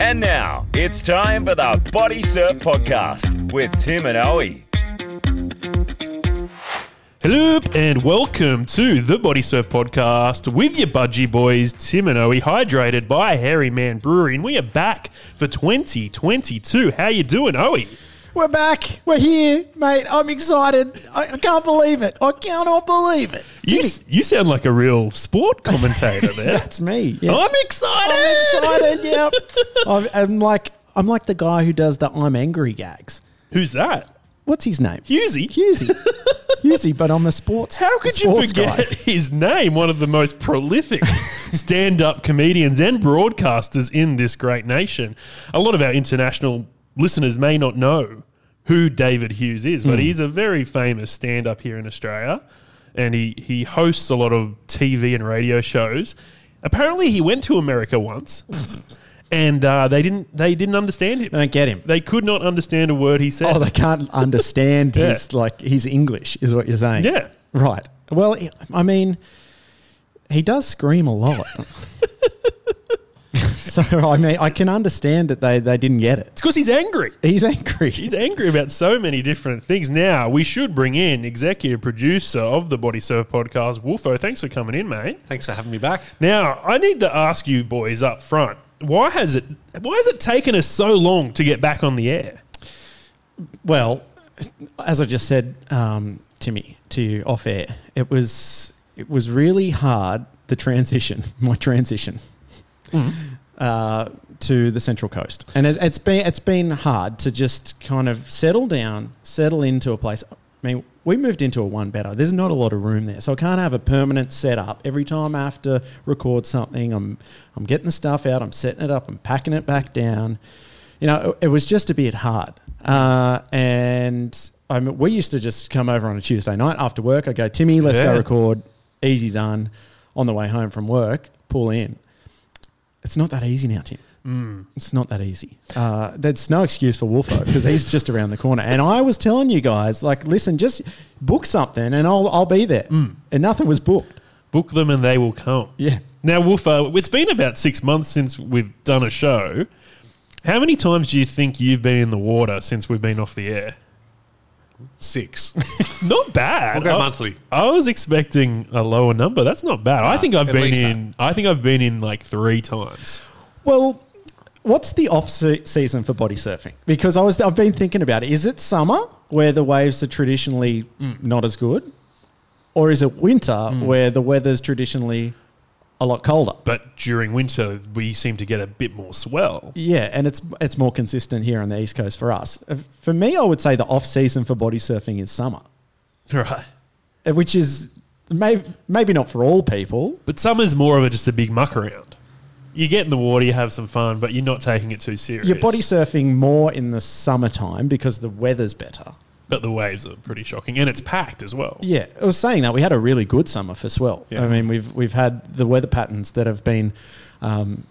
And now it's time for the Body Surf Podcast with Tim and Owie. Hello and welcome to the Body Surf Podcast with your budgie boys, Tim and Owie, hydrated by Harry Man Brewery, and we are back for 2022. How you doing, Owie? We're back. We're here, mate. I'm excited. I, I can't believe it. I cannot believe it. You, you sound like a real sport commentator there. that's me. Yeah. I'm excited. I'm excited. Yep. I'm, I'm like I'm like the guy who does the I'm angry gags. Who's that? What's his name? Hughesy. Hughesy. Hughesy, but I'm a sports. How could you sports forget guy. his name? One of the most prolific stand up comedians and broadcasters in this great nation. A lot of our international listeners may not know who David Hughes is, but he's a very famous stand up here in Australia. And he, he hosts a lot of TV and radio shows. Apparently, he went to America once, and uh, they didn't they didn't understand him. Don't get him. They could not understand a word he said. Oh, they can't understand Yeah. his like his English, is what you're saying. Yeah. Right. Well, I mean, he does scream a lot. so I mean, I can understand that they they didn't get it. it's because he's angry. He's angry. He's angry about so many different things. Now, we should bring in executive producer of the Body Surf podcast, Wolfo. Thanks for coming in, mate. Thanks for having me back. Now, I need to ask you boys up front, why has it why has it taken us so long to get back on the air? Well, as I just said, um, Timmy, to you off air, it was it was really hard the transition, my transition uh, to the Central Coast, and it, it's been it's been hard to just kind of settle down, settle into a place. I mean, we moved into a one better. There's not a lot of room there, so I can't have a permanent setup. Every time I have to record something, I'm I'm getting the stuff out, I'm setting it up, I'm packing it back down you know, it, it was just a bit hard. Uh, and I mean, we used to just come over on a Tuesday night after work. I go, Timmy, let's go record. Easy done. On the way home from work, pull in. It's not that easy now, Tim. It's not that easy. Uh, that's no excuse for Wolfo because he's just around the corner. And I was telling you guys, like, listen, just book something and I'll, I'll be there. And nothing was booked. Book them and they will come. Yeah. Now, Wolfo, it's been about six months since we've done a show. How many times do you think you've been in the water since we've been off the air? Six. Not bad. We'll go I- monthly. I was expecting a lower number. That's not bad. I think I've at been least that. in. I think I've been in like three times. Well, what's the off se- season for body surfing? Because I was I've been thinking about it. Is it summer where the waves are traditionally mm. not as good, or is it winter mm. where the weather's traditionally a lot colder? But during winter, we seem to get a bit more swell. Yeah, and it's it's more consistent here on the east coast for us. Uh, For me, I would say the off season for body surfing is summer, Right. uh, which is maybe maybe not for all people. But summer's more of a, just a big muck around. You get in the water, you have some fun, but you're not taking it too serious. You're body surfing more in the summertime because the weather's better. But the waves are pretty shocking, and it's packed as well. Yeah, I was saying that we had a really good summer for swell. Yeah. I mean, we've we've had the weather patterns that have been um,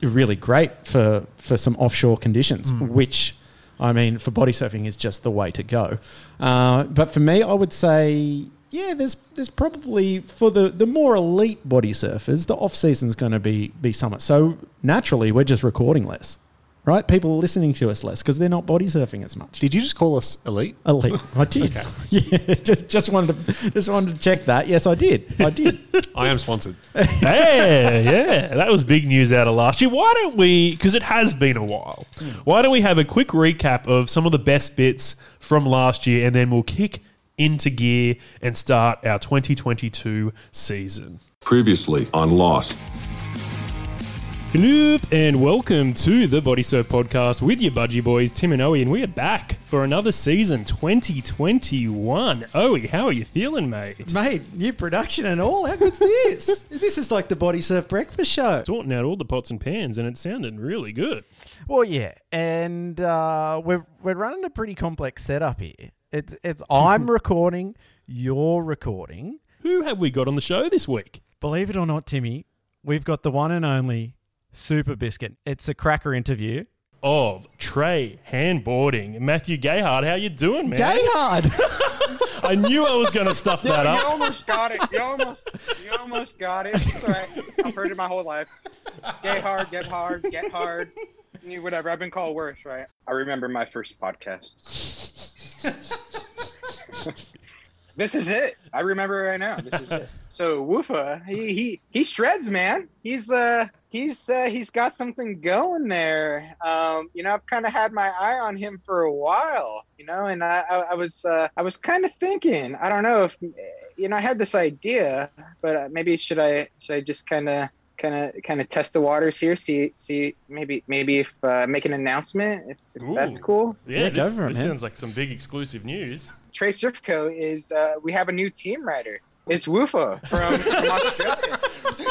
really great for for some offshore conditions, which I mean, for body surfing is just the way to go. Uh, but for me, I would say, yeah, there's there's probably for the the more elite body surfers, the off season's going to be be summer. So naturally, we're just recording less, right? People are listening to us less because they're not body surfing as much. Did you just call us elite? Elite. I did. Okay. Yeah, just just wanted to just wanted to check that. Yes, I did. I did. I am sponsored. yeah, yeah. That was big news out of last year. Why don't we, because it has been a while, hmm. why don't we have a quick recap of some of the best bits from last year and then we'll kick into gear and start our 2022 season. Previously on Lost. Hello and welcome to the Body Surf Podcast with your budgie boys Tim and Owie, and we are back for another season, 2021. Owie, how are you feeling, mate? Mate, new production and all. How good's this? this is like the Body Surf Breakfast Show. Sorting out all the pots and pans, and it sounded really good. Well, yeah, and uh, we're we're running a pretty complex setup here. It's it's I'm recording, you're recording. Who have we got on the show this week? Believe it or not, Timmy, we've got the one and only Super Biscuit. It's a cracker interview. Of Trey Handboarding, Matthew Gayhard. How you doing, man? Gayhard! I knew I was going to stuff that up. You almost got it. You almost, you almost got it. It's all right. I've heard it my whole life. Gayhard, get hard, get hard, get hard. Whatever. I've been called worse, right? I remember my first podcast. this is it. I remember right now. This is it. So Woofa, he he he shreds, man. He's uh he's uh, he's got something going there. Um, you know, I've kind of had my eye on him for a while. You know, and I I, I was uh, I was kind of thinking. I don't know if you know I had this idea, but uh, maybe should I should I just kind of kind of kind of test the waters here see see maybe maybe if uh, make an announcement if, if that's cool Yeah, Yeah, this, it, this sounds like some big exclusive news. trey surfco is uh, we have a new team rider it's Woofa from, from Australia.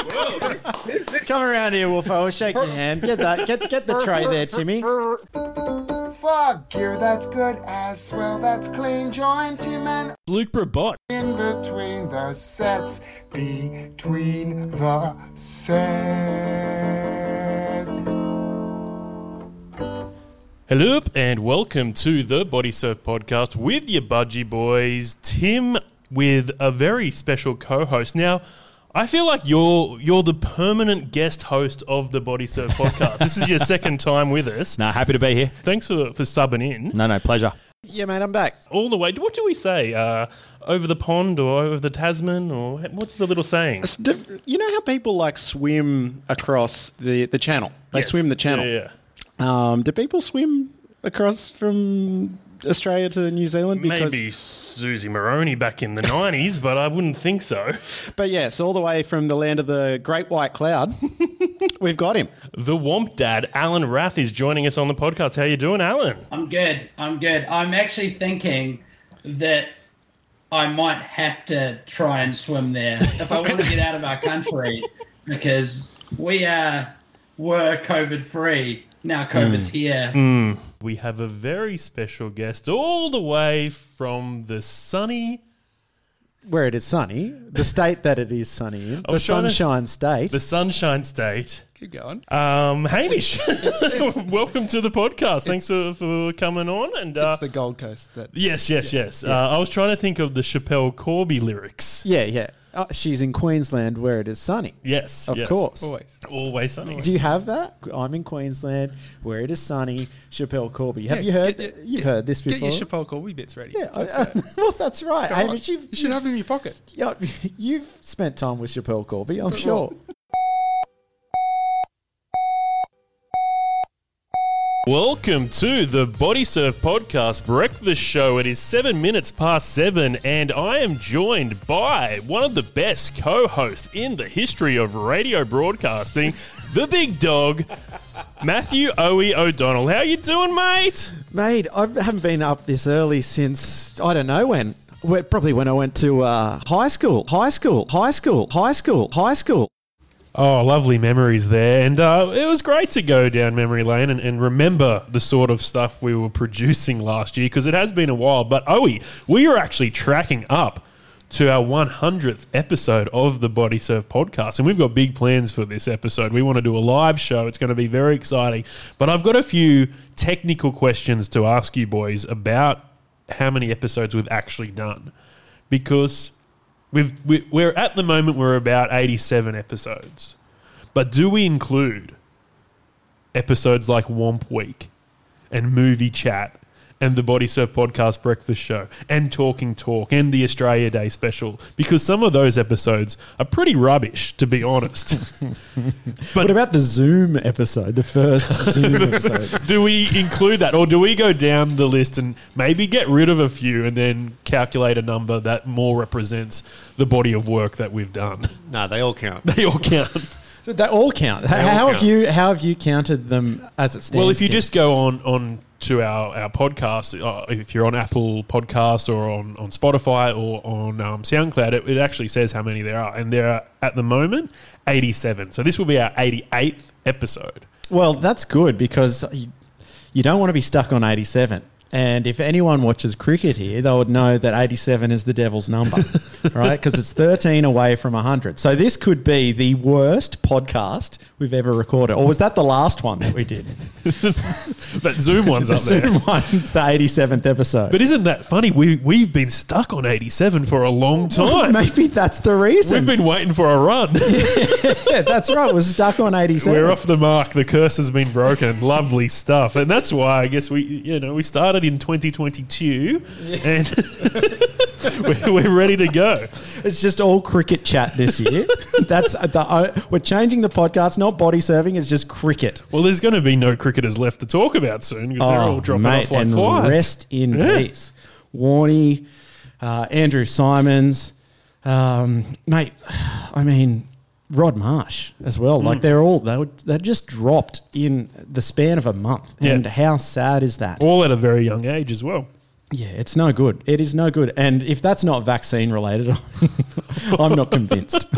Come around here, Wolfo. We'll shake your hand. Get that. Get get the tray there, Timmy. Fuck gear that's good as well, that's clean. Join Tim and Luke Brabot. in between the sets, between the sets. Hello and welcome to the Body Surf Podcast with your budgie boys, Tim with a very special co-host. Now, I feel like you're you're the permanent guest host of the Body Surf Podcast. this is your second time with us. No, happy to be here. Thanks for, for subbing in. No, no, pleasure. Yeah, mate, I'm back. All the way. What do we say? Uh, over the pond or over the Tasman or what's the little saying? You know how people like swim across the, the channel? They Yes. swim the channel. Yeah, yeah. Um, do people swim across from Australia to New Zealand? Maybe Susie Maroney back in the 90s, but I wouldn't think so. But yes, all the way from the land of the great white cloud, we've got him. The Womp Dad, Alan Rath, is joining us on the podcast. How you doing, Alan? I'm good. I'm good. I'm actually thinking that I might have to try and swim there if I want to get out of our country because we uh, were COVID free. Now COVID's here. We have a very special guest all the way from the sunny, Where it is sunny, the state that it is sunny in, the was trying to- Sunshine State. the Sunshine State. Keep going. Um, Hamish, welcome to the podcast. Thanks for, for coming on. And uh, It's the Gold Coast that yes, yes, yes. Uh, I was trying to think of the Schapelle Corby lyrics. yeah, yeah. Oh, she's in Queensland, where it is sunny. Yes, Of yes. course. always. always sunny. Do you have that? I'm in Queensland, where it is sunny. Schapelle Corby. Have you heard? Get your- you've get- heard this before. Get before. your Schapelle Corby bits ready. yeah, Let's I- go. well, that's right. Come. Hamish, you've, should have him in your pocket. yeah, you've spent time with Schapelle Corby, I'm sure. Welcome to the Body Surf Podcast Breakfast Show. It is seven minutes past seven, and I am joined by one of the best co hosts in the history of radio broadcasting, the big dog, Matthew Owie O'Donnell. How you doing, mate? Mate, I haven't been up this early since I don't know when. Well, Probably when I went to uh, high school, high school, high school, high school, high school. Oh, lovely memories there. And uh, it was great to go down memory lane and, and remember the sort of stuff we were producing last year because it has been a while. But, Owie, we are actually tracking up to our 100th episode of the Body Surf podcast. And we've got big plans for this episode. We want to do a live show. It's going to be very exciting. But I've got a few technical questions to ask you boys about how many episodes we've actually done. Because we've, we, we're at the moment, we're about 87 episodes. But do we include episodes like Womp Week and Movie Chat and the Body Surf Podcast Breakfast Show and Talking Talk and the Australia Day special? Because some of those episodes are pretty rubbish, to be honest. But what about the Zoom episode, the first Zoom episode? do we include that or do we go down the list and maybe get rid of a few and then calculate a number that more represents the body of work that we've done? No, they all count. they all count. They all count. how all have count. you how have you counted them as it stands? Well, if you Tim? just go on on to our our podcast, uh, if you're on Apple Podcasts or on, on Spotify or on um, SoundCloud, it, it actually says how many there are, and there are at the moment 87. So this will be our 88th episode. Well, that's good because you, you don't want to be stuck on 87. And if anyone watches cricket here, they would know that 87 is the devil's number, right? Because it's 13 away from 100. So this could be the worst podcast we've ever recorded. Or was that the last one that we did? but Zoom one's The up there. Zoom one's the 87th episode. But isn't that funny? We we've been stuck on eighty seven for a long time. Maybe that's the reason. We've been waiting for a run. yeah, that's right. We're stuck on 87. We're off the mark. The curse has been broken. Lovely stuff, and that's why I guess we, you know, we started in 2022, and we're, we're ready to go. It's just all cricket chat this year. That's the, uh, we're changing the podcast, not body serving. It's just cricket. Well, there's going to be no cricketers left to talk about soon because they're all dropping Oh, mate, off like and flies. rest in Yeah. peace. Warney, uh, Andrew Symonds, um, mate. I mean, Rod Marsh as well. Mm. Like they're all they were, they just dropped in the span of a month. Yeah. And how sad is that? All at a very young age as well. Yeah, it's no good. It is no good. And if that's not vaccine related, I'm not convinced.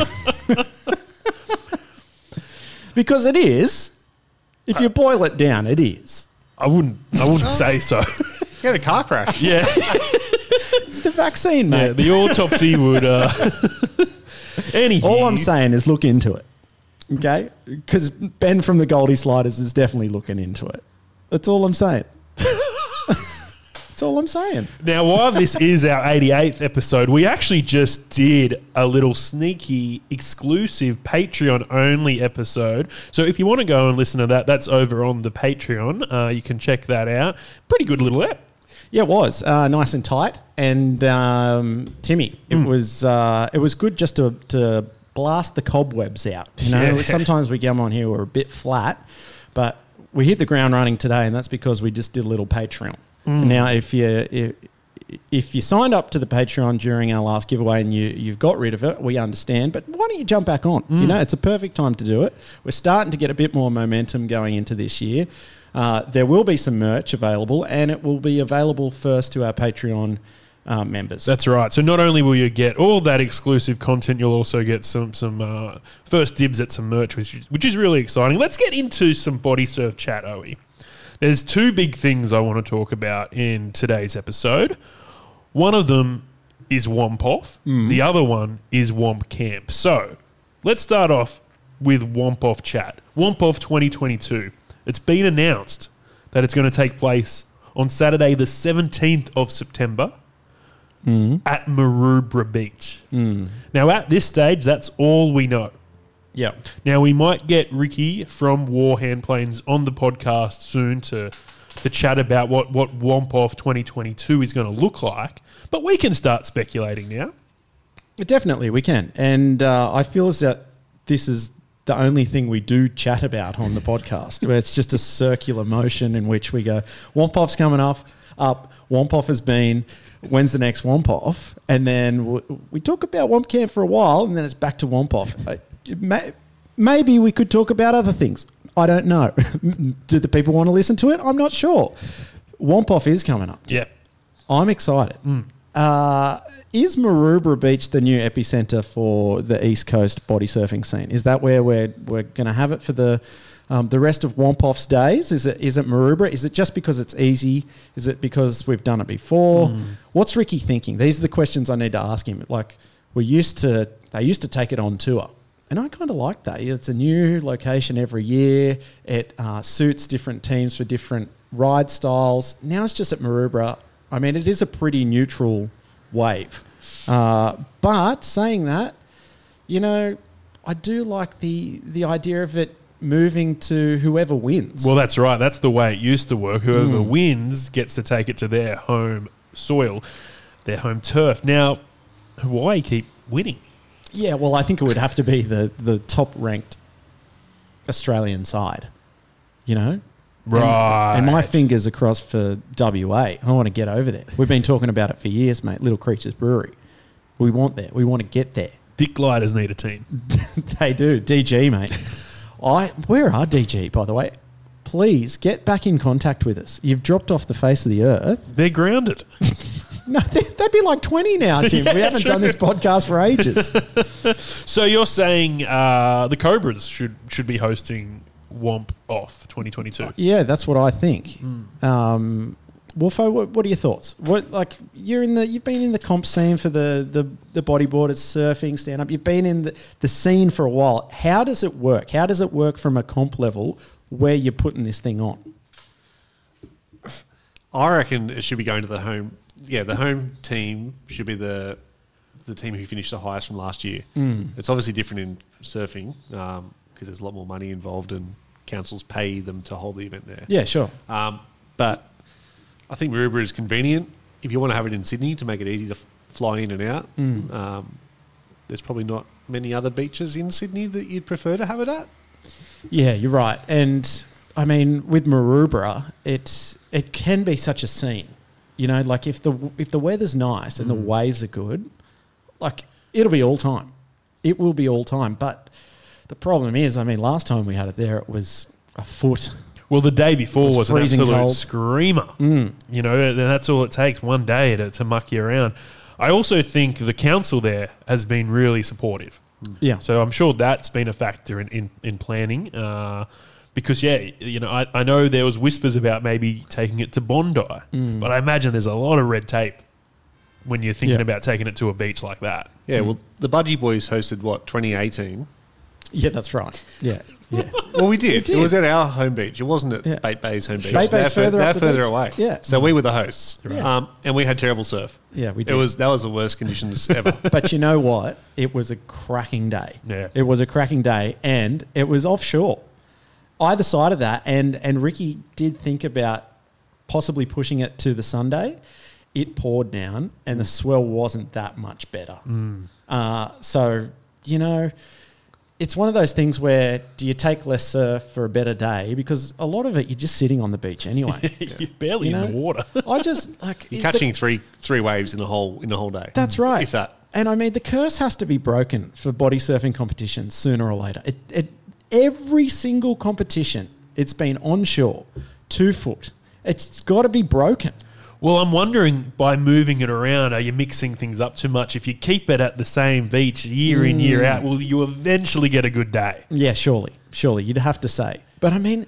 because it is. If you boil it down, it is. I wouldn't. I wouldn't say so. He had a car crash. Yeah, It's the vaccine, mate. yeah. The autopsy would. Uh, Anyhow, All I'm saying is look into it. Okay? Because Ben from the Goldie Sliders is definitely looking into it. That's all I'm saying. That's all I'm saying. Now, while this is our 88th episode, we actually just did a little sneaky, exclusive Patreon only episode. So if you want to go and listen to that, that's over on the Patreon. Uh, you can check that out. Pretty good little app. Yeah, it was uh, nice and tight. And um, Timmy, it Hmm. was uh, it was good just to, to blast the cobwebs out. You know, Yeah. sometimes we come on here we're a bit flat, but we hit the ground running today, and that's because we just did a little Patreon. Hmm. Now, if you if, if you signed up to the Patreon during our last giveaway and you, you've got rid of it, we understand. But why don't you jump back on? Hmm. You know, it's a perfect time to do it. We're starting to get a bit more momentum going into this year. Uh, there will be some merch available, and it will be available first to our Patreon uh, members. That's right. So not only will you get all that exclusive content, you'll also get some some uh, first dibs at some merch, which is, which is really exciting. Let's get into some body surf chat, Owie. There's two big things I want to talk about in today's episode. One of them is Womp Off. The other one is Womp Camp. So let's start off with Womp Off chat. Womp Off 2022. It's been announced that it's going to take place on Saturday, the 17th of September at Maroubra Beach. Now, at this stage, that's all we know. yeah. Now, we might get Ricky from War Hand Planes on the podcast soon to, to chat about what, what Womp Off 2022 is going to look like, but we can start speculating now. Definitely, we can. And uh, I feel as that this is the only thing we do chat about on the podcast, where it's just a circular motion in which we go, Womp Off's coming off, up, Womp Off has been, when's the next Womp Off? And then w- we talk about Womp Camp for a while, and then it's back to Womp Off. Uh, Maybe we could talk about other things. I don't know. do the people want to listen to it? I'm not sure. Womp Off is coming up. Yeah. I'm excited. Uh, is Maroubra Beach the new epicenter for the East Coast body surfing scene? Is that where we're we're going to have it for the um, the rest of Womp Off's days? Is it is it Maroubra? Is it just because it's easy? Is it because we've done it before? What's Ricky thinking? These are the questions I need to ask him. Like we used to, they used to take it on tour. And I kind of like that. It's a new location every year. It uh, suits different teams for different ride styles. Now it's just at Maroubra. I mean, it is a pretty neutral wave. Uh, but saying that, you know, I do like the the idea of it moving to whoever wins. Well, that's right. That's the way it used to work. Whoever wins gets to take it to their home soil, their home turf. Now, Hawaii keep winning. yeah, well, I think it would have to be the the top ranked Australian side. You know, Right. And my fingers across for WA. I want to get over there. We've been talking about it for years, mate. Little Creatures Brewery. We want that. We want to get there. Dick Gliders need a team. They do. DG, mate. I where are DG, by the way? Please get back in contact with us. You've dropped off the face of the earth. They're grounded. No, they- they'd be like 20 now, Tim. we haven't done this podcast for ages. So you're saying uh, the Cobras should should be hosting Womp Off 2022? yeah, that's what I think. Um, Wolfo, what, what are your thoughts? What like you're in the you've been in the comp scene for the the, the bodyboarders, surfing, stand up. You've been in the, the scene for a while. How does it work? How does it work from a comp level where you're putting this thing on? I reckon it should be going to the home. Yeah, the home team should be the the team who finished the highest from last year. Mm. It's obviously different in surfing because there's a lot more money involved and councils pay them to hold the event there. Yeah, sure. Um, but I think Maroubra is convenient if you want to have it in Sydney to make it easy to f- fly in and out. Mm. Um, there's probably not many other beaches in Sydney that you'd prefer to have it at. Yeah, you're right. And I mean, with Maroubra, it's it can be such a scene. You know, like if the if the weather's nice and the waves are good, like it'll be all time. It will be all time. But the problem is, I mean, last time we had it there, it was a foot. Well, the day before It was, an freezing absolute cold. screamer. Mm. You know, and that's all it takes one day to, to muck you around. I also think the council there has been really supportive. Yeah. So I'm sure that's been a factor in, in, in planning. Uh, because, yeah, you know, I, I know there was whispers about maybe taking it to Bondi, Mm. but I imagine there's a lot of red tape when you're thinking Yeah. about taking it to a beach like that. Yeah, well, the Budgie Boys hosted what 2018. Yeah, that's right. Yeah, yeah. Well, we did. We It was at our home beach. It wasn't at Bate Bay's home beach. Bait they're Bay's fur- further they're up the further beach. away. Yeah. So we were the hosts. Yeah. Um, and we had terrible surf. Yeah, we did. It did. was that was the worst conditions ever. but you know what? It was a cracking day. Yeah. It was a cracking day and it was offshore. Either side of that and and Ricky did think about possibly pushing it to the Sunday. It poured down and the swell wasn't that much better. Mm. Uh, so, you know, it's one of those things where do you take less surf for a better day? Because a lot of it, you're just sitting on the beach anyway. You're barely You in the water. I just like You're is the- catching three three waves in the whole in the whole day. That's right. If that. And I mean, the curse has to be broken for body surfing competitions sooner or later. It, it, every single competition, it's been onshore, two foot. It's got to be broken. Well, I'm wondering by moving it around, are you mixing things up too much? If you keep it at the same beach year in, year Mm. out, will you eventually get a good day? Yeah, surely, surely you'd have to say. But I mean,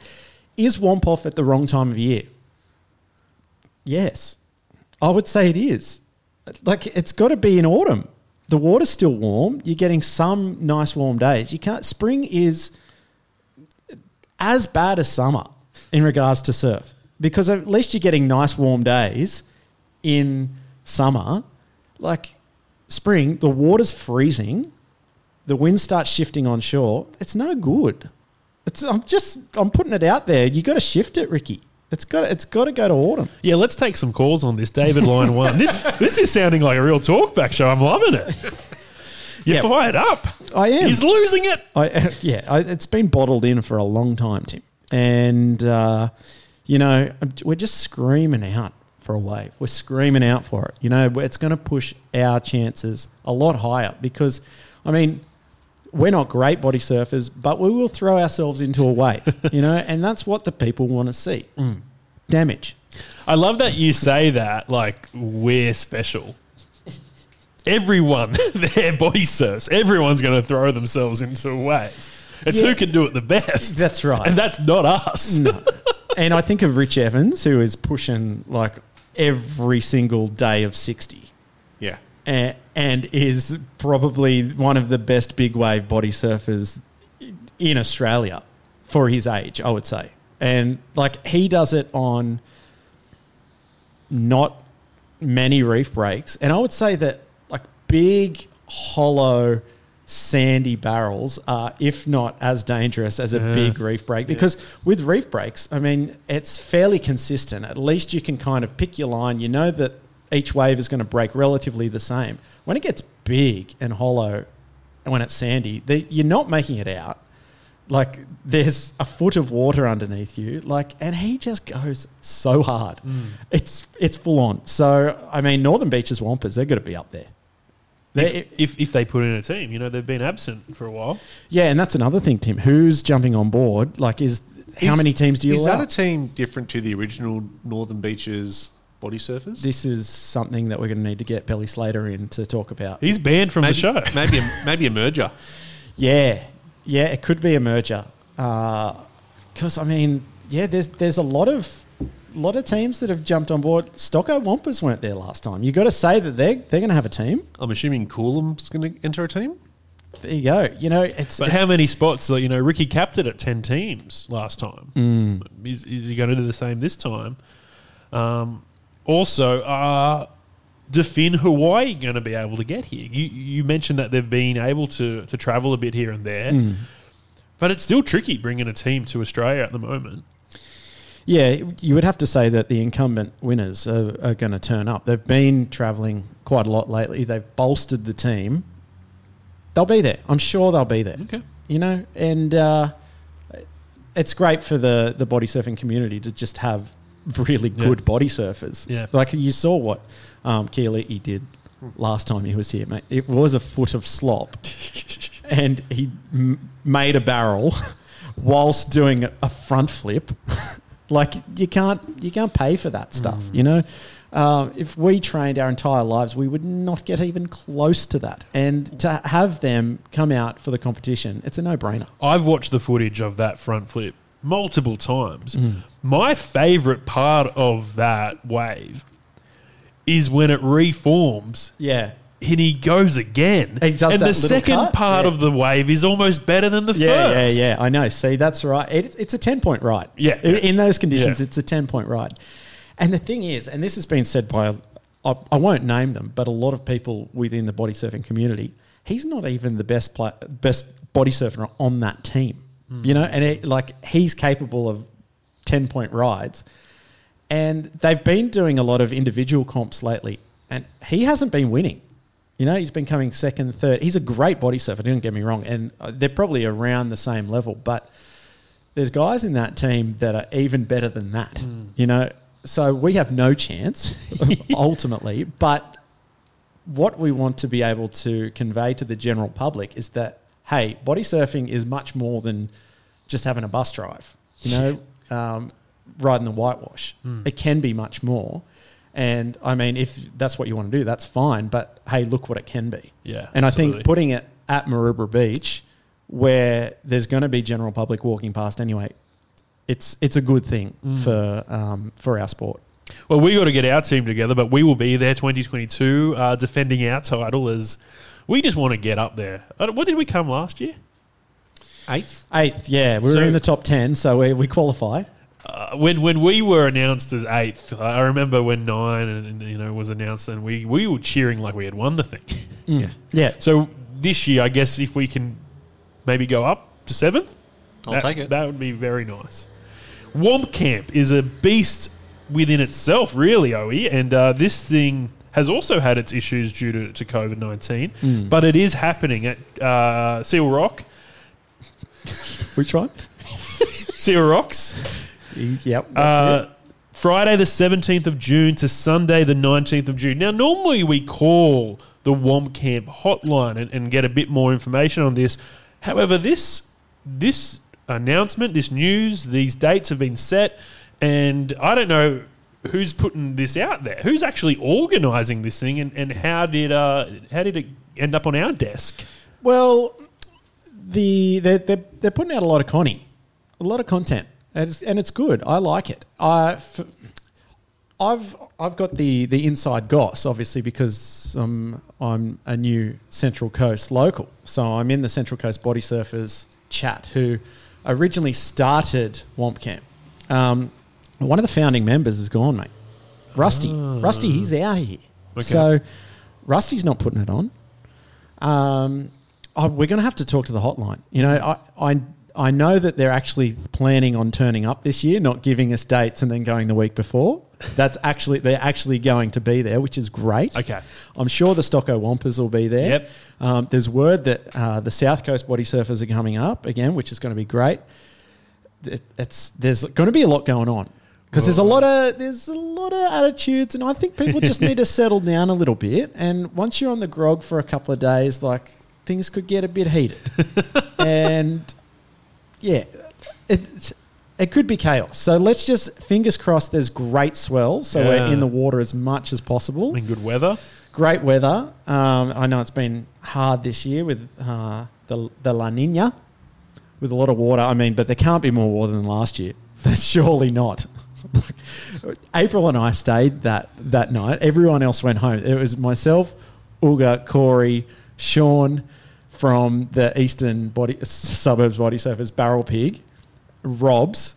is Wompoff at the wrong time of year? Yes, I would say it is. Like it's got to be in autumn. The water's still warm. You're getting some nice warm days. You can't. Spring is as bad as summer in regards to surf because at least you're getting nice warm days in summer. Like spring, the water's freezing the wind starts shifting on shore, it's no good. It's I'm just I'm putting it out there. You got to shift it, Ricky. It's got it's got to go to autumn. Yeah, let's take some calls on this. David, line one. This this is sounding like a real talkback show. I'm loving it. You're Yeah. fired up. I am. He's losing it. I, yeah, I, it's been bottled in for a long time, Tim, and uh, you know we're just screaming out for a wave. We're screaming out for it. You know, it's going to push our chances a lot higher because, I mean, we're not great body surfers, but we will throw ourselves into a wave. You know, and that's what the people want to see. Mm. Damage. I love that you say that like we're special. Everyone, their body surfs. Everyone's going to throw themselves into a wave. It's Yeah. who can do it the best. That's right. And that's not us. No. and I think of Rich Evans, who is pushing like every single day of 60 Yeah. and, and is probably one of the best big wave body surfers in Australia for his age, I would say. And like he does it on not many reef breaks. And I would say that like big, hollow, sandy barrels are, if not as dangerous as a Yeah. big reef break. Because with reef breaks, I mean, it's fairly consistent. At least you can kind of pick your line. You know that each wave is going to break relatively the same. When it gets big and hollow and when it's sandy, they, you're not making it out. Like there's a foot of water underneath you, like, and he just goes so hard. Mm. It's it's full on. So I mean, Northern Beaches Wampers, they're going to be up there. They- If, if, if they put in a team, you know, they've been absent for a while. yeah, and that's another thing, Tim. Who's jumping on board? Like, is how Is- many teams do you like? Is allow? that a team different to the original Northern Beaches body surfers? this is something that we're going to need to get Belly Slater in to talk about. He's banned from maybe, the show. Maybe a, maybe a merger. Yeah, yeah, it could be a merger. Uh, because I mean, yeah, there's there's a lot of lot of teams that have jumped on board. Stocko Wampers weren't there last time. You've got to say that they they're going to have a team. I'm assuming Coolum's going to enter a team. There you go. You know, it's, But it's- how many spots? Like, you know, Ricky capped it at 10 teams last time. Mm. Is, is he going to do the same this time? Um, also, are Defin Hawaii going to be able to get here? You, you mentioned that they've been able to, to travel a bit here and there, Mm. but it's still tricky bringing a team to Australia at the moment. Yeah, you would have to say that the incumbent winners are, are going to turn up. They've been travelling quite a lot lately. They've bolstered the team. They'll be there. I'm sure they'll be there. Okay. You know, and uh, it's great for the, the body surfing community to just have really Yeah. good body surfers. Yeah. Like you saw what um, did last time he was here, mate. It was a foot of slop. and he m- made a barrel whilst doing a front flip. like you can't you can't pay for that stuff, Mm. you know. Um, if we trained our entire lives, we would not get even close to that. And to have them come out for the competition, it's a no-brainer. I've watched the footage of that front flip multiple times. Mm. My favorite part of that wave is when it reforms. Yeah. And he goes again. He does and that the little second cut, part yeah. of the wave is almost better than the Yeah, first. yeah, yeah. I know. See, that's right. It, it's a 10 point ride. Yeah. In, in those conditions, Yeah. it's a 10 point ride. And the thing is, and this has been said by, I, I won't name them, but a lot of people within the body surfing community, he's not even the best play, best body surfer on that team. Mm. You know, and it, like he's capable of 10 point rides. And they've been doing a lot of individual comps lately, and he hasn't been winning. You know, he's been coming second, third. He's a great body surfer, don't get me wrong. And uh, they're probably around the same level, but there's guys in that team that are even better than that. You know, so we have no chance ultimately. But what we want to be able to convey to the general public is that hey, body surfing is much more than just having a bus drive. You know, um, riding the whitewash. Mm. It can be much more. And I mean, if that's what you want to do, that's fine. But hey, look what it can be. Yeah, And I think putting it at Maroubra Beach, where there's going to be general public walking past anyway, it's it's a good thing Mm. for um, for our sport. Well, we got to get our team together, but we will be there 2022 uh, defending our title as we just want to get up there. Uh, What did we come last year? Eighth. Eighth, yeah, we were So- in the top ten, so we, we qualify. Uh, when when we were announced as eighth, I remember when nine and, and, you know was announced, and we we were cheering like we had won the thing. Mm. Yeah. So this year, I guess if we can maybe go up to seventh, I'll that- take it. That would be very nice. Womp Camp is a beast within itself, really, Owie, and uh, this thing has also had its issues due to, to COVID nineteen, Mm. but it is happening at uh, Seal Rock. Which one? Seal Rocks. Yep. Uh, Friday the 17th of June to Sunday the 19th of June. Now, normally we call the Womp Camp hotline and, and get a bit more information on this. However, this this announcement, this news, these dates have been set, and I don't know who's putting this out there. Who's actually organising this thing, and, and how did uh, how did it end up on our desk? Well, the they're, they're, they're putting out a lot of connie, a lot of content, and it's, and it's good. I like it. I, f- I've I've got the the inside goss, obviously, because um, I'm a new Central Coast local, so I'm in the Central Coast Body Surfers chat, who originally started Womp Camp. Um, one of the founding members is gone, mate. Rusty, Rusty, he's out here. Okay. So Rusty's not putting it on. Um, oh, we're going to have to talk to the hotline. You know, I, I I know that they're actually planning on turning up this year, not giving us dates and then going the week before. That's actually they're actually going to be there, which is great. Okay. I'm sure the Stocko Wampers will be there. Yep. Um, there's word that uh, the South Coast Body Surfers are coming up again, which is going to be great. It- It's there's going to be a lot going on because there's a lot of there's a lot of attitudes, and I think people just need to settle down a little bit. And once you're on the grog for a couple of days, like things could get a bit heated, and yeah, it it could be chaos. So let's just fingers crossed. There's great swell, so Yeah. we're in the water as much as possible. In good weather. Great weather. Um, I know it's been hard this year with uh, the the La Nina, with a lot of water. I mean, but there can't be more water than last year. There's surely not. April and I stayed that that night. Everyone else went home. It was myself, Uga, Corey, Sean from the Eastern Body Suburbs Body Surfers, Barrel Pig, Robs,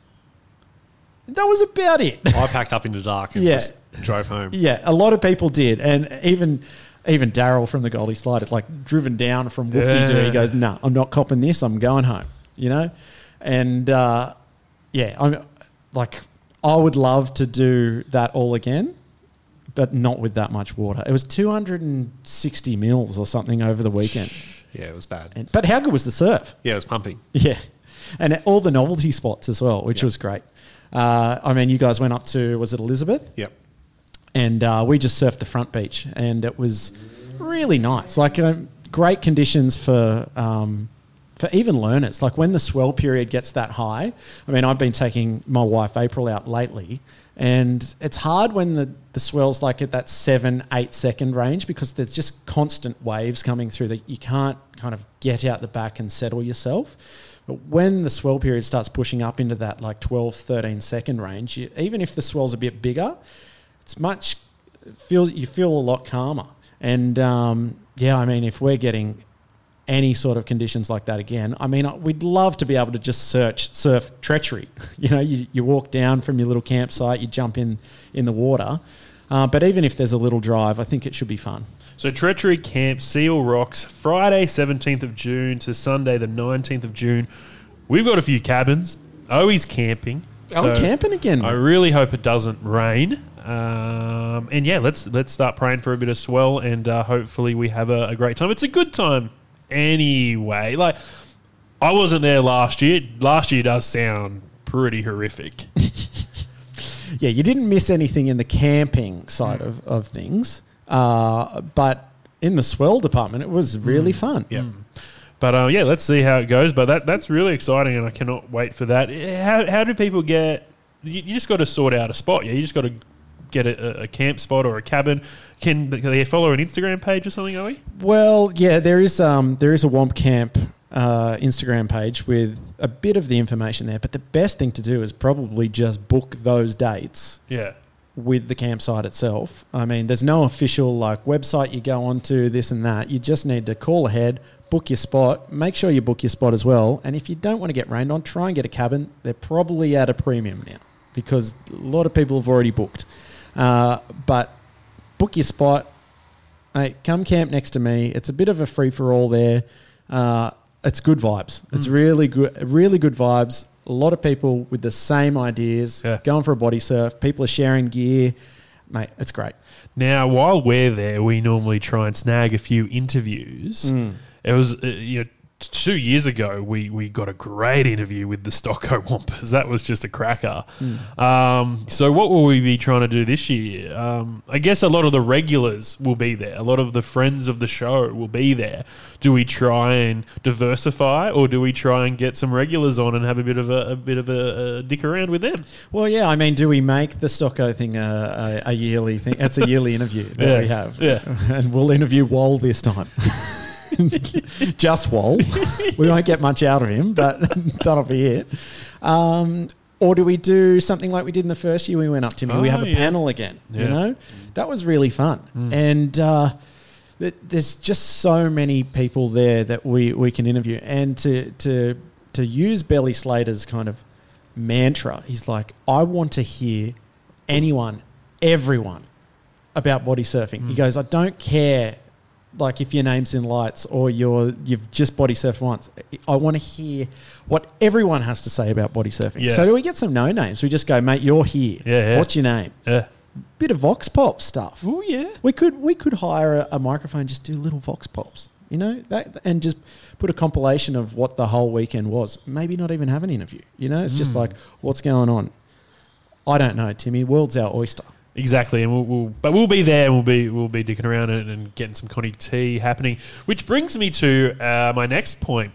that was about it. I packed up in the dark and Yeah. just drove home. Yeah, a lot of people did, and even even Daryl from the Goldie Slide had like driven down from Doo. Yeah. He goes, "No, I'm not copping this. I'm going home." You know, and uh, yeah, I'm like, I would love to do that all again, but not with that much water. It was 260 mils or something over the weekend. Yeah, it was bad. And, but how good was the surf? Yeah, it was pumping. Yeah, and all the novelty spots as well, which Yep. was great. Uh, I mean, you guys went up to was it Elizabeth? Yep. and uh, we just surfed the front beach, and it was really nice. Like um, great conditions for um, for even learners. Like when the swell period gets that high. I mean, I've been taking my wife April out lately, and it's hard when the the swell's like at that seven eight second range because there's just constant waves coming through that you can't kind of get out the back and settle yourself. But when the swell period starts pushing up into that like 12, 13 second range, you, even if the swell's a bit bigger, it's much feels you feel a lot calmer. And um, yeah, I mean, if we're getting any sort of conditions like that again, I mean, we'd love to be able to just search surf treachery. you know, you, you walk down from your little campsite, you jump in in the water. Uh, but even if there's a little drive, I think it should be fun. So Treachery Camp, Seal Rocks, Friday 17th of June to Sunday the 19th of June. We've got a few cabins. Owie's camping. Oh, he's camping again. I really hope it doesn't rain. Um, and yeah, let's let's start praying for a bit of swell, and uh, hopefully we have a, a great time. It's a good time anyway. Like I wasn't there last year. Last year does sound pretty horrific. yeah, you didn't miss anything in the camping side of, of things. Uh, but in the swell department, it was really fun. Yeah. But uh, yeah, let's see how it goes. But that that's really exciting, and I cannot wait for that. Eh, How, how do people get? You, you just got to sort out a spot. Yeah, you just got to get a, a camp spot or a cabin. Can, can they follow an Instagram page or something? Are we? Well, yeah, there is um, there is a Womp Camp uh, Instagram page with a bit of the information there. But the best thing to do is probably just book those dates Yeah. with the campsite itself. I mean, there's no official like website you go onto this and that. You just need to call ahead, book your spot, make sure you book your spot as well. And if you don't want to get rained on, try and get a cabin. They're probably at a premium now because a lot of people have already booked. Uh, but book your spot. Hey, come camp next to me. It's a bit of a free for all there. Uh, it's good vibes. It's really good, really good vibes. A lot of people with the same ideas, going for a body surf. People are sharing gear. Mate, it's great. Now, while we're there, we normally try and snag a few interviews. Mm. It was, uh, you know, two years ago, we, we got a great interview with the Stocko Wampers. That was just a cracker. Mm. Um, so, what will we be trying to do this year? Um, I guess a lot of the regulars will be there. A lot of the friends of the show will be there. Do we try and diversify, or do we try and get some regulars on and have a bit of a, a bit of a, a dick around with them? Well, yeah. I mean, do we make the Stocko thing a, a, yearly thing? It's a yearly interview that Yeah, we have. yeah. and we'll interview Wall this time. Just Wall. we won't get much out of him, but that'll be it. Um, or do we do something like we did in the first year we went up to me? we Oh, have a yeah. panel again. You know, that was really fun, and uh, th- there's just so many people there that we, we can interview, and to to to use Belly Slater's kind of mantra, he's like, I want to hear anyone, everyone about body surfing. He goes, I don't care like if your name's in lights or you're you've just body surfed once. I want to hear what everyone has to say about body surfing. Yeah. So do we get some no names? We just go, mate, you're here. Yeah, yeah. What's your name? Yeah. Bit of vox pop stuff. Oh yeah. We could we could hire a, a microphone, just do little vox pops. You know, that and just put a compilation of what the whole weekend was. Maybe not even have an interview. You know, it's just Mm. like what's going on. I don't know, Timmy. World's our oyster. Exactly, and we'll, we'll but we'll be there. and We'll be we'll be dicking around and, and getting some Connie tea happening. Which brings me to uh, my next point.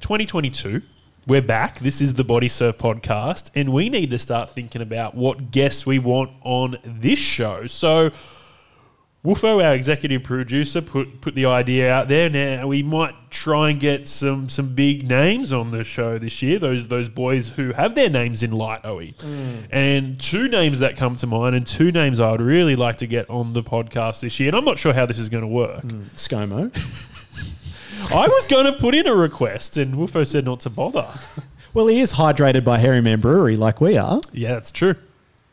2022, we're back. This is the Body Surf podcast, and we need to start thinking about what guests we want on this show. So. Woofo, our executive producer, put put the idea out there. Now we might try and get some some big names on the show this year. Those those boys who have their names in light Owie. Mm. And two names that come to mind, and two names I would really like to get on the podcast this year. And I'm not sure how this is going to work. Mm. ScoMo. I was going to put in a request, and Woofo said not to bother. Well, he is hydrated by Harry Man Brewery, like we are. Yeah, that's true.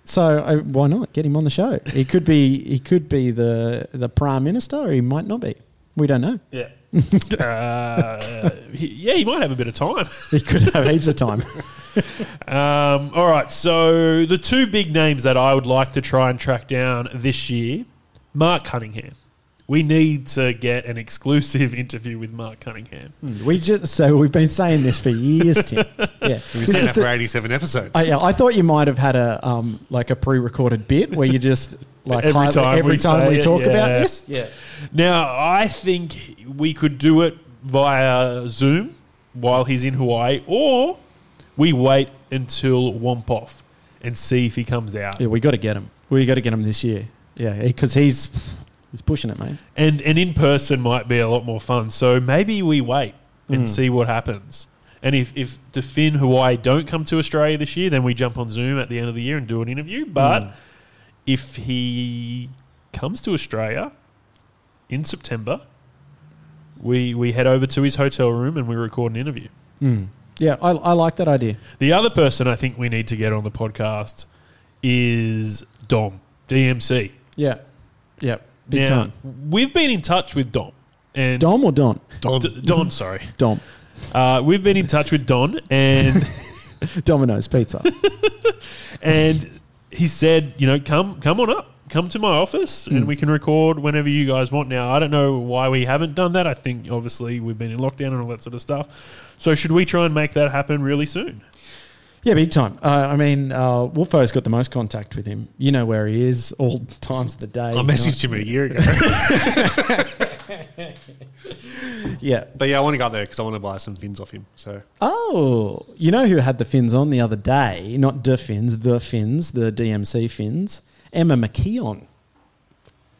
So uh, why not get him on the show? He could be he could be the the prime minister, or he might not be. We don't know. Yeah. uh, he, yeah, he might have a bit of time. He could have heaps of time. Um, all right, so the two big names that I would like to try and track down this year Mark Cunningham. We need to get an exclusive interview with Mark Cunningham. We just so we've been saying this for years, Tim. Yeah, We've been saying that for 87 episodes. I, yeah, I thought you might have had a um, like a pre-recorded bit where you just like every highlight- time every we, time say we it, talk about this. Yeah, Now, I think we could do it via Zoom while he's in Hawaii, or we wait until Wompoff and see if he comes out. yeah, we got to get him. We got to get him this year. Yeah, because he's he's pushing it, mate. And and in person might be a lot more fun. So maybe we wait and Mm. see what happens. And if if the Finn Hawaii don't come to Australia this year, then we jump on Zoom at the end of the year and do an interview. But Mm. if he comes to Australia in September, we we head over to his hotel room and we record an interview. Mm. Yeah, I, I like that idea. The other person I think we need to get on the podcast is Dom DMC. Yeah, yeah, big Now, time. We've been in touch with Dom and Dom or Don? Don. Don, sorry. Dom. Uh, we've been in touch with Don, and Domino's Pizza. and he said, you know, come come on up, come to my office, and Mm. we can record whenever you guys want. Now, I don't know why we haven't done that. I think obviously we've been in lockdown and all that sort of stuff. So should we try and make that happen really soon? Yeah, big time. Uh, I mean, uh, Wolfo's got the most contact with him. You know where he is all times of the day. I messaged him a year ago. Yeah. But yeah, I want to go up there because I want to buy some fins off him. So Oh, you know who had the fins on the other day? Not the fins, the fins, the DMC fins. Emma McKeon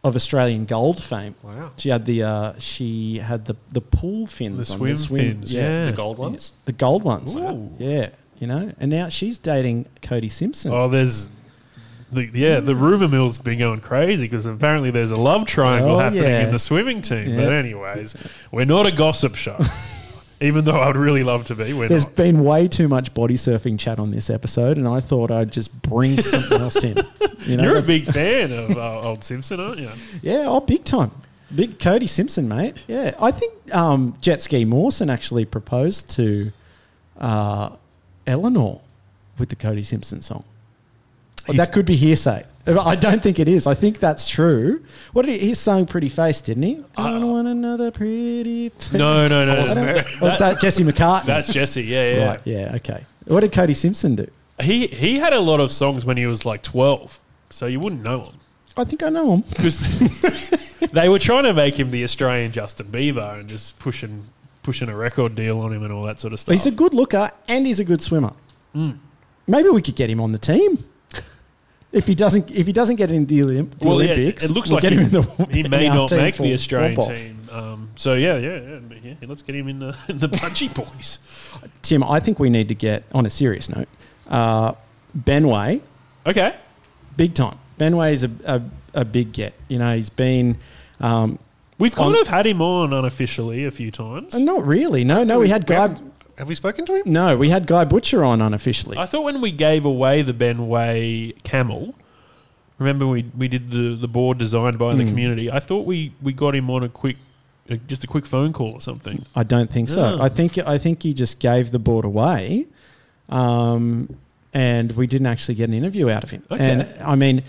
of Australian Gold fame. Wow. She had the uh, she had the the pool fins, The on, swim fins, yeah. The gold ones? the gold ones. Ooh. Yeah, you know, and now she's dating Cody Simpson. Oh, there's. The, yeah, the rumor mill's been going crazy because apparently there's a love triangle Oh, happening yeah. in the swimming team. Yeah. But anyways, we're not a gossip show, even though I would really love to be. We're There's not. been way too much body surfing chat on this episode, and I thought I'd just bring something else in. You know, You're a that's- big fan of uh, old Simpson, aren't you? Yeah, oh, big time. Big Cody Simpson, mate. Yeah, I think um, Jet Ski Mawson actually proposed to uh, Eleanor with the Cody Simpson song. Well, that could be hearsay. I don't think it is. I think that's true. What did he, he sung "Pretty Face"? Didn't he? Uh, I don't want another pretty. Face. No, no, no. I no. don't- Was that Jesse McCartney? That's Jesse. Yeah, yeah. Right. Yeah. Okay. What did Cody Simpson do? He he had a lot of songs when he was like 12, so you wouldn't know him I think I know him. because they were trying to make him the Australian Justin Bieber and just pushing pushing a record deal on him and all that sort of stuff. He's a good looker and he's a good swimmer. Maybe we could get him on the team. If he doesn't, if he doesn't get in the, Olymp- the well, yeah, Olympics, it looks we'll like get he, him in the, he may not make for the Australian team. Um, so yeah, yeah, yeah, yeah, let's get him in the in the Punchy Boys. Tim, I think we need to get on a serious note. Uh, Benway, Okay, big time. Benway is a, a, a big get. You know, he's been. Um, we've kind On- of had him on unofficially a few times. uh, not really. No, no. We had Guy. haven't- Have we spoken to him? No, we had Guy Butcher on unofficially. I thought when we gave away the Ben Way camel, remember we, we did the, the board designed by Hmm. the community. I thought we, we got him on a quick, uh, just a quick phone call or something. I don't think so. I think I think he just gave the board away, um, and we didn't actually get an interview out of him. Okay. And I mean,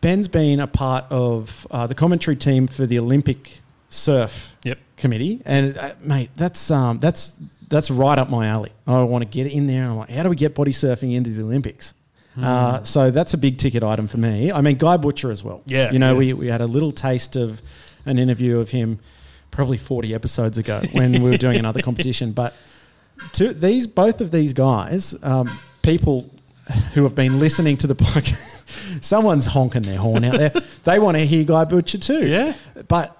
Ben's been a part of uh, the commentary team for the Olympic surf Yep. committee, and uh, mate, that's um, that's that's right up my alley. I want to get in there. And I'm like, how do we get body surfing into the Olympics? Hmm. Uh, so that's a big ticket item for me. I mean, Guy Butcher as well. Yeah, you know, yeah. we we had a little taste of an interview of him probably 40 episodes ago when we were doing another competition. But to these, both of these guys, um, people who have been listening to the podcast, someone's honking their horn out there. They want to hear Guy Butcher too. Yeah. But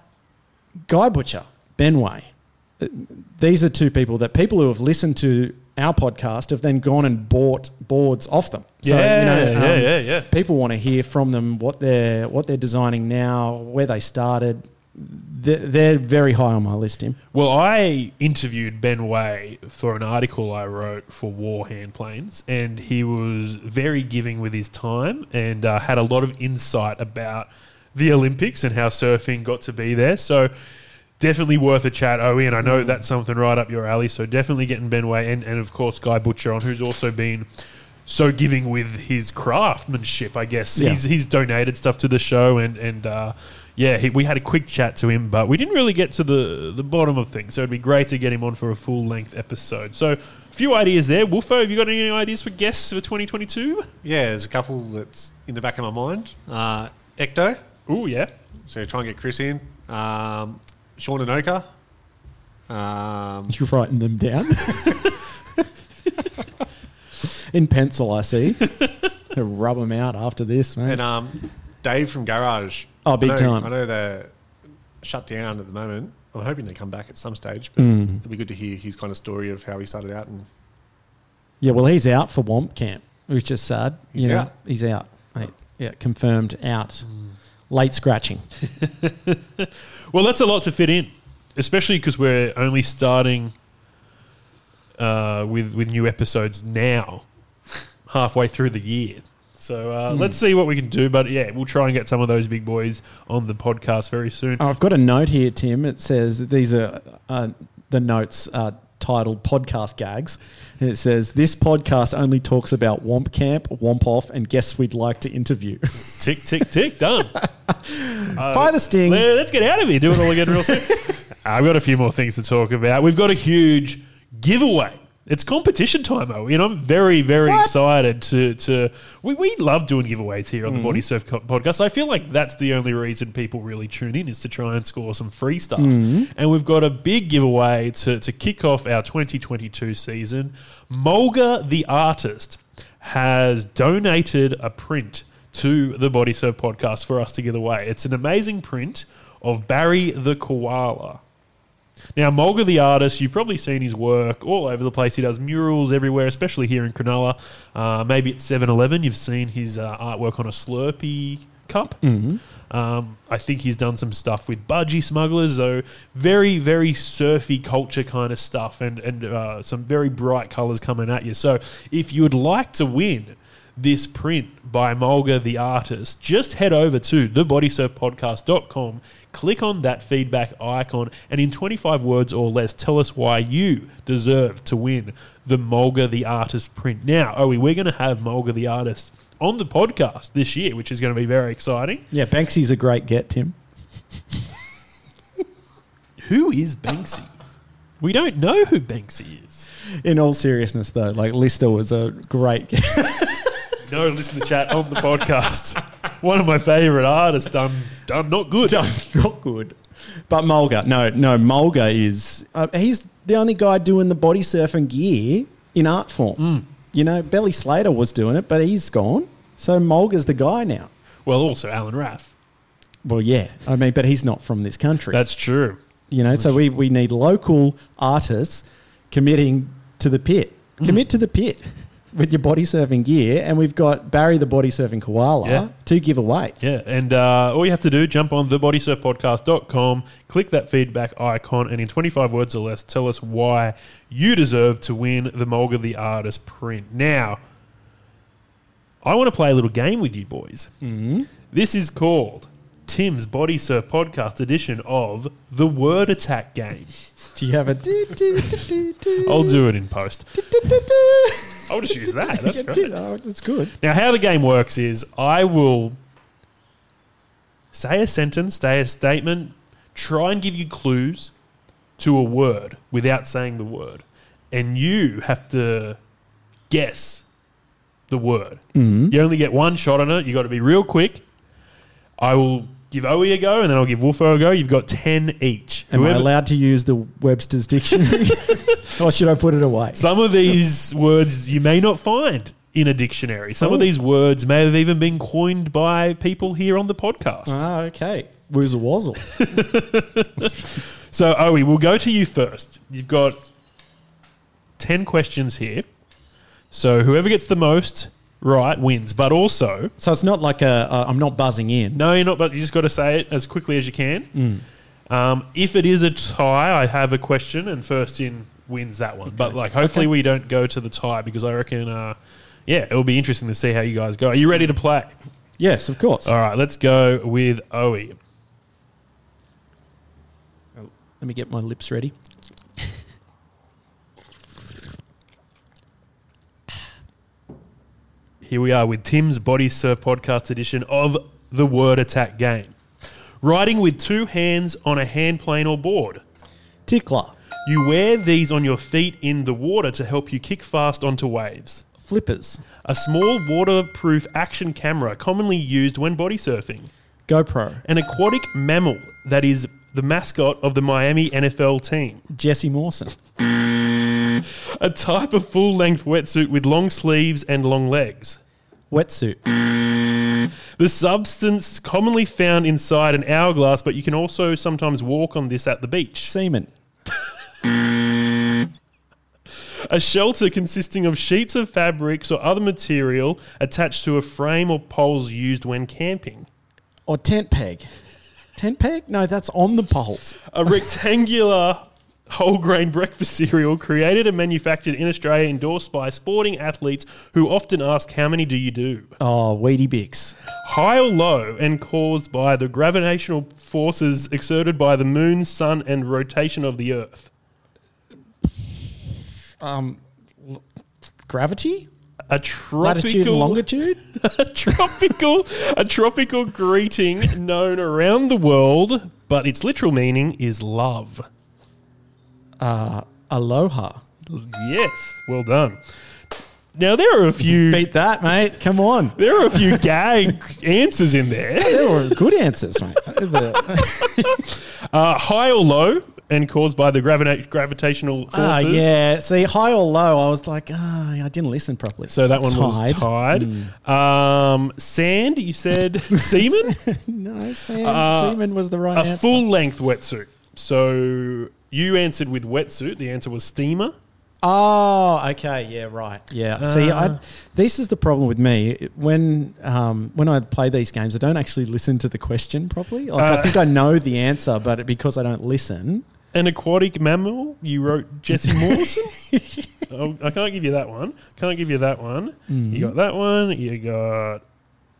Guy Butcher, Benway, uh, these are two people that people who have listened to our podcast have then gone and bought boards off them. Yeah, yeah, yeah, yeah. People want to hear from them what they're what they're designing now, where they started, they're, they're very high on my list, Tim. Well, I interviewed Ben Way for an article I wrote for War Hand Planes, and he was very giving with his time and uh, had a lot of insight about the Olympics and how surfing got to be there. So, definitely worth a chat, Owie, and I know that's something right up your alley. So, definitely getting Ben Way and, and of course, Guy Butcher on, who's also been so giving with his craftsmanship, I guess. Yeah. He's, he's donated stuff to the show and, and uh, yeah, he, we had a quick chat to him, but we didn't really get to the, the bottom of things. So it'd be great to get him on for a full length episode. So a few ideas there. Wolfo, have you got any ideas for guests for 2022? Yeah, there's a couple that's in the back of my mind. Uh, Ecto. Oh, yeah. So try and get Chris in. Um, Sean Anoka. Um, You're writing them down. In pencil, I see. Rub them out after this, man. and um, Dave from Garage. Oh, big I know, time. I know they're shut down at the moment. I'm hoping they come back at some stage, but Mm. it'd be good to hear his kind of story of how he started out. And Yeah, well, he's out for Womp Camp, which is sad. He's you know, out? He's out. Mate. Yeah, confirmed out. Late scratching. Well, that's a lot to fit in, especially because we're only starting uh, with with new episodes now, halfway through the year. So uh, Hmm. let's see what we can do. But yeah, we'll try and get some of those big boys on the podcast very soon. Oh, I've got a note here, Tim. It says these are uh, the notes are titled podcast gags. And it says this podcast only talks about Womp Camp, Womp Off, and guests we'd like to interview. tick, tick, tick. Done. Fire the sting. let- Let's get out of here. Do it all again real soon. I've got a few more things to talk about. We've got a huge giveaway. It's competition time, Owen. and I'm very, very excited to to. We, we love doing giveaways here on the Mhm. Body Surf Co- podcast. I feel like that's the only reason people really tune in is to try and score some free stuff. Mhm. And we've got a big giveaway to to kick off our 2022 season. Mulga the artist has donated a print to the Body Surf podcast for us to give away. It's an amazing print of Barry the koala. Now, Mulga the artist, you've probably seen his work all over the place. He does murals everywhere, especially here in Cronulla. Uh, maybe at 7 Eleven, you've seen his uh, artwork on a Slurpee cup. Mhm. Um, I think he's done some stuff with budgie smugglers, so very, very surfy culture kind of stuff, and and uh, some very bright colours coming at you. So if you would like to win this print by Mulga the artist, just head over to thebodysurfpodcast.com, click on that feedback icon, and in 25 words or less, tell us why you deserve to win the Mulga the artist print. Now, Owie, we're going to have Mulga the artist on the podcast this year, which is going to be very exciting. Yeah, Banksy's a great get, Tim. Who is Banksy? We don't know who Banksy is. In all seriousness, though, like Lister was a great get. No, listen to chat on the podcast. One of my favourite artists done done not good. Done not good. But Mulga, no, no, Mulga is uh, he's the only guy doing the body surfing gear in art form. Mm. You know, Belly Slater was doing it, but he's gone. So Mulga's the guy now. Well, also Alan Raff. Well, yeah, I mean, but he's not from this country. That's true. You know, so we, we need local artists committing to the pit. Mm. Commit to the pit with your body surfing gear, and we've got Barry the body surfing koala Yeah. to give away. Yeah, and uh, all you have to do, jump on thebodysurfpodcast.com, click that feedback icon, and in 25 words or less, tell us why you deserve to win the Mulga the Artist print. Now, I want to play a little game with you boys. Mhm. This is called Tim's Body Surf Podcast edition of the Word Attack game. Do you have a? do, do, do, do, do. I'll do it in post. I'll just use that. That's do- oh, that's good. Now, how the game works is I will say a sentence, say a statement, try and give you clues to a word without saying the word. And you have to guess the word. Mhm. You only get one shot on it. you got to be real quick. I will give Owie a go and then I'll give Wolfo a go. You've got 10 each. Am I Whoever- allowed to use the Webster's dictionary, or should I put it away? Some of these words you may not find in a dictionary. Some Oh. of these words may have even been coined by people here on the podcast. Ah, okay. Woozle wazzle. So, Owie, we'll go to you first. You've got 10 questions here. So, whoever gets the most right wins. But also, So it's not like a. Uh, I'm not buzzing in. no, you're not, but you just got to say it as quickly as you can. Mm. Um, if it is a tie, I have a question, and first in wins that one. But like, hopefully, we don't go to the tie because I reckon, uh, yeah, it'll be interesting to see how you guys go. Are you ready to play? Yes, of course. All right, let's go with Owie. Let me get my lips ready. Here we are with Tim's Body Surf podcast edition of the Word Attack game. Riding with two hands on a hand plane or board. Tickler. You wear these on your feet in the water to help you kick fast onto waves. Flippers. A small waterproof action camera commonly used when body surfing. GoPro. An aquatic mammal that is the mascot of the Miami NFL team. Jesse Mawson. A type of full length wetsuit with long sleeves and long legs. Wetsuit. The substance commonly found inside an hourglass, but you can also sometimes walk on this at the beach. Semen. A shelter consisting of sheets of fabrics or other material attached to a frame or poles used when camping. Or tent peg. Tent peg? No, that's on the poles. A rectangular whole grain breakfast cereal created and manufactured in Australia, endorsed by sporting athletes who often ask, How many do you do? Oh, Weet-Bix. High or low, and caused by the gravitational forces exerted by the moon, sun, and rotation of the earth. Um, l- gravity? A tropical Latitude and longitude? a tropical a tropical greeting known around the world, but its literal meaning is love. Uh, aloha. Yes, well done. Now there are a few Beat that, mate. Come on. there are a few gag answers in there. They were good answers, mate. Uh, high or low, and caused by the gravita- gravitational forces. Ah, yeah. See, high or low, I was like, ah, I didn't listen properly. So that one was Tide. tied. Um, sand, you said semen? no, Sam, Uh, semen was the right a answer. full length wetsuit. So you answered with wetsuit. The answer was steamer. Oh, okay, yeah, right, yeah. See, I, Uh. this is the problem with me when um, when I play these games, I don't actually listen to the question properly. Like, Uh. I think I know the answer, but because I don't listen, An aquatic mammal. You wrote Jesse Mawson. oh, I can't give you that one. Can't give you that one. Mm. You got that one. You got.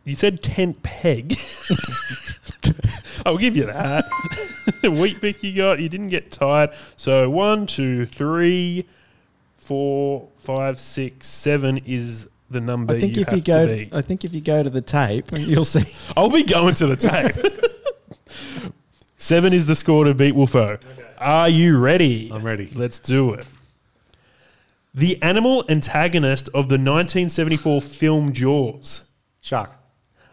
You said tent peg. I'll give you that. The Weet-Bix you got. You didn't get tired. So one, two, three, four, five, six, seven is the number I think you if have you go, to be. I think if you go to the tape, you'll see. I'll be going to the tape. Seven is the score to beat Wolfo. Are you ready? I'm ready. Let's do it. The animal antagonist of the 1974 film Jaws. Shark.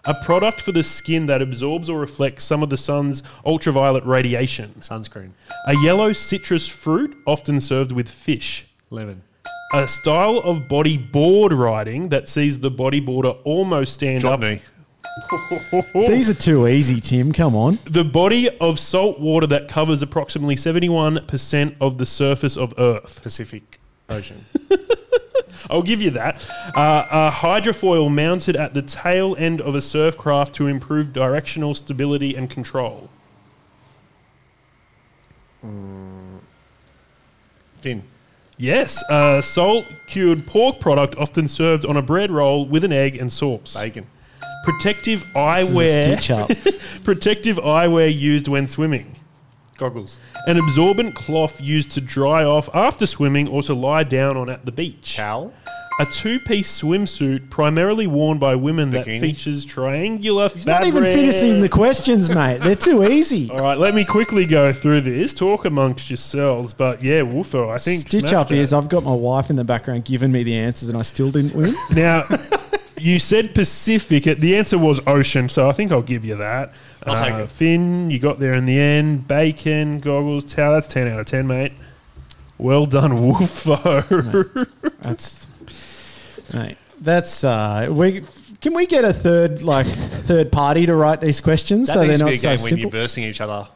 A product for the skin that absorbs or reflects some of the sun's ultraviolet radiation. Sunscreen. A yellow citrus fruit, often served with fish. Lemon. A style of bodyboard riding that sees the bodyboarder almost stand Drop up. knee. These are too easy, Tim. Come on. The body of salt water that covers approximately 71% of the surface of Earth. Pacific Ocean. I'll give you that. Uh, a hydrofoil mounted at the tail end of a surf craft to improve directional stability and control. Fin. Yes, a salt cured pork product often served on a bread roll with an egg and sauce. Bacon. Protective This is a eyewear. stitch up. Protective eyewear used when swimming. Goggles. An absorbent cloth used to dry off after swimming or to lie down on at the beach. Towel. A two-piece swimsuit primarily worn by women that features triangular He's not even finishing the questions, mate. They're too easy. All right, let me quickly go through this. Talk amongst yourselves, but yeah, Wolfo, I think Stitch up it. is I've got my wife in the background giving me the answers, and I still didn't win. Now, you said Pacific. The answer was ocean, so I think I'll give you that. I'll take it. Finn, you got there in the end. Bacon, goggles, towel. That's 10 out of 10, mate. Well done, Wolfo. That's mate. That's uh, we. Can we get a third like third party to write these questions That so they're needs to not be a so game when simple? you're versing each other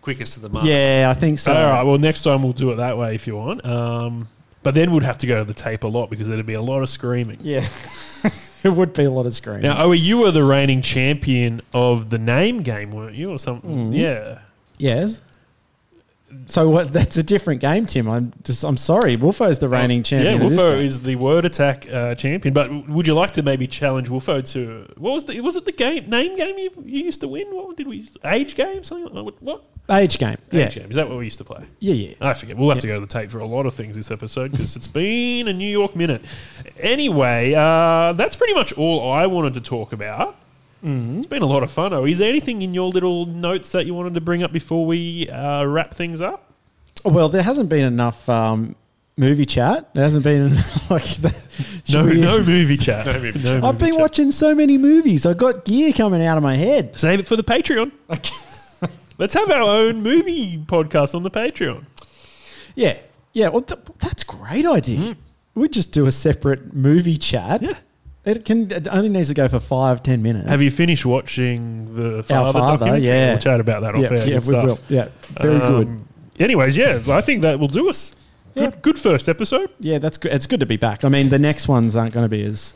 quickest to the mark. Yeah, I think so. All right, well, next time we'll do it that way if you want. Um, but then we'd have to go to the tape a lot because there'd be a lot of screaming. Yeah, it would be a lot of screaming. Now, Owie, you were the reigning champion of the name game, weren't you, or something? Mm. Yeah. Yes. So what? That's a different game, Tim. I'm just. I'm sorry. Wolfo's the reigning champion. Yeah, Wolfo is the word attack uh, champion. But w- would you like to maybe challenge Wolfo to what was the was it the game name game you, you used to win? What did we age game something? Like, what- what age game. Yeah. age game? Is that what we used to play? Yeah, yeah. I forget. We'll have to go to the tape for a lot of things this episode because it's been a New York minute. Anyway, uh, that's pretty much all I wanted to talk about. Mm-hmm. It's been a lot of fun. Oh, is there anything in your little notes that you wanted to bring up before we uh, wrap things up? Well, there hasn't been enough um, movie chat. There hasn't been like that. No, we- no movie chat. No movie I've movie been chat. watching so many movies. I've got gear coming out of my head. Save it for the Patreon. Let's have our own movie podcast on the Patreon. Yeah, yeah. Well, th- that's a great idea. We just do a separate movie chat. Yeah. It can. It only needs to go for five, ten minutes. Have you finished watching the Father, Father, documentary? yeah. We'll chat about that off Yeah, air. yeah, we stuff. will. Yeah, very good. Um, Anyways, yeah, I think that will do us. Good, Yeah. good first episode. Yeah, that's good. It's good to be back. I mean, the next ones aren't going to be as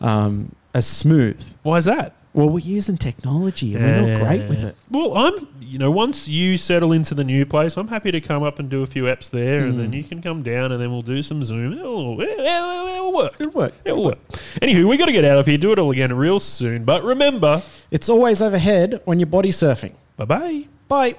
um, as smooth. Why is that? Well, we're using technology and we're not great with it. Well, I'm, you know, once you settle into the new place, I'm happy to come up and do a few apps there, and then mm. you can come down, and then we'll do some Zoom. It'll, it'll, it'll work. It'll work. It'll work. Anywho, we got to get out of here. Do it all again real soon. But remember, It's always overhead when you're body surfing. bye bye. Bye.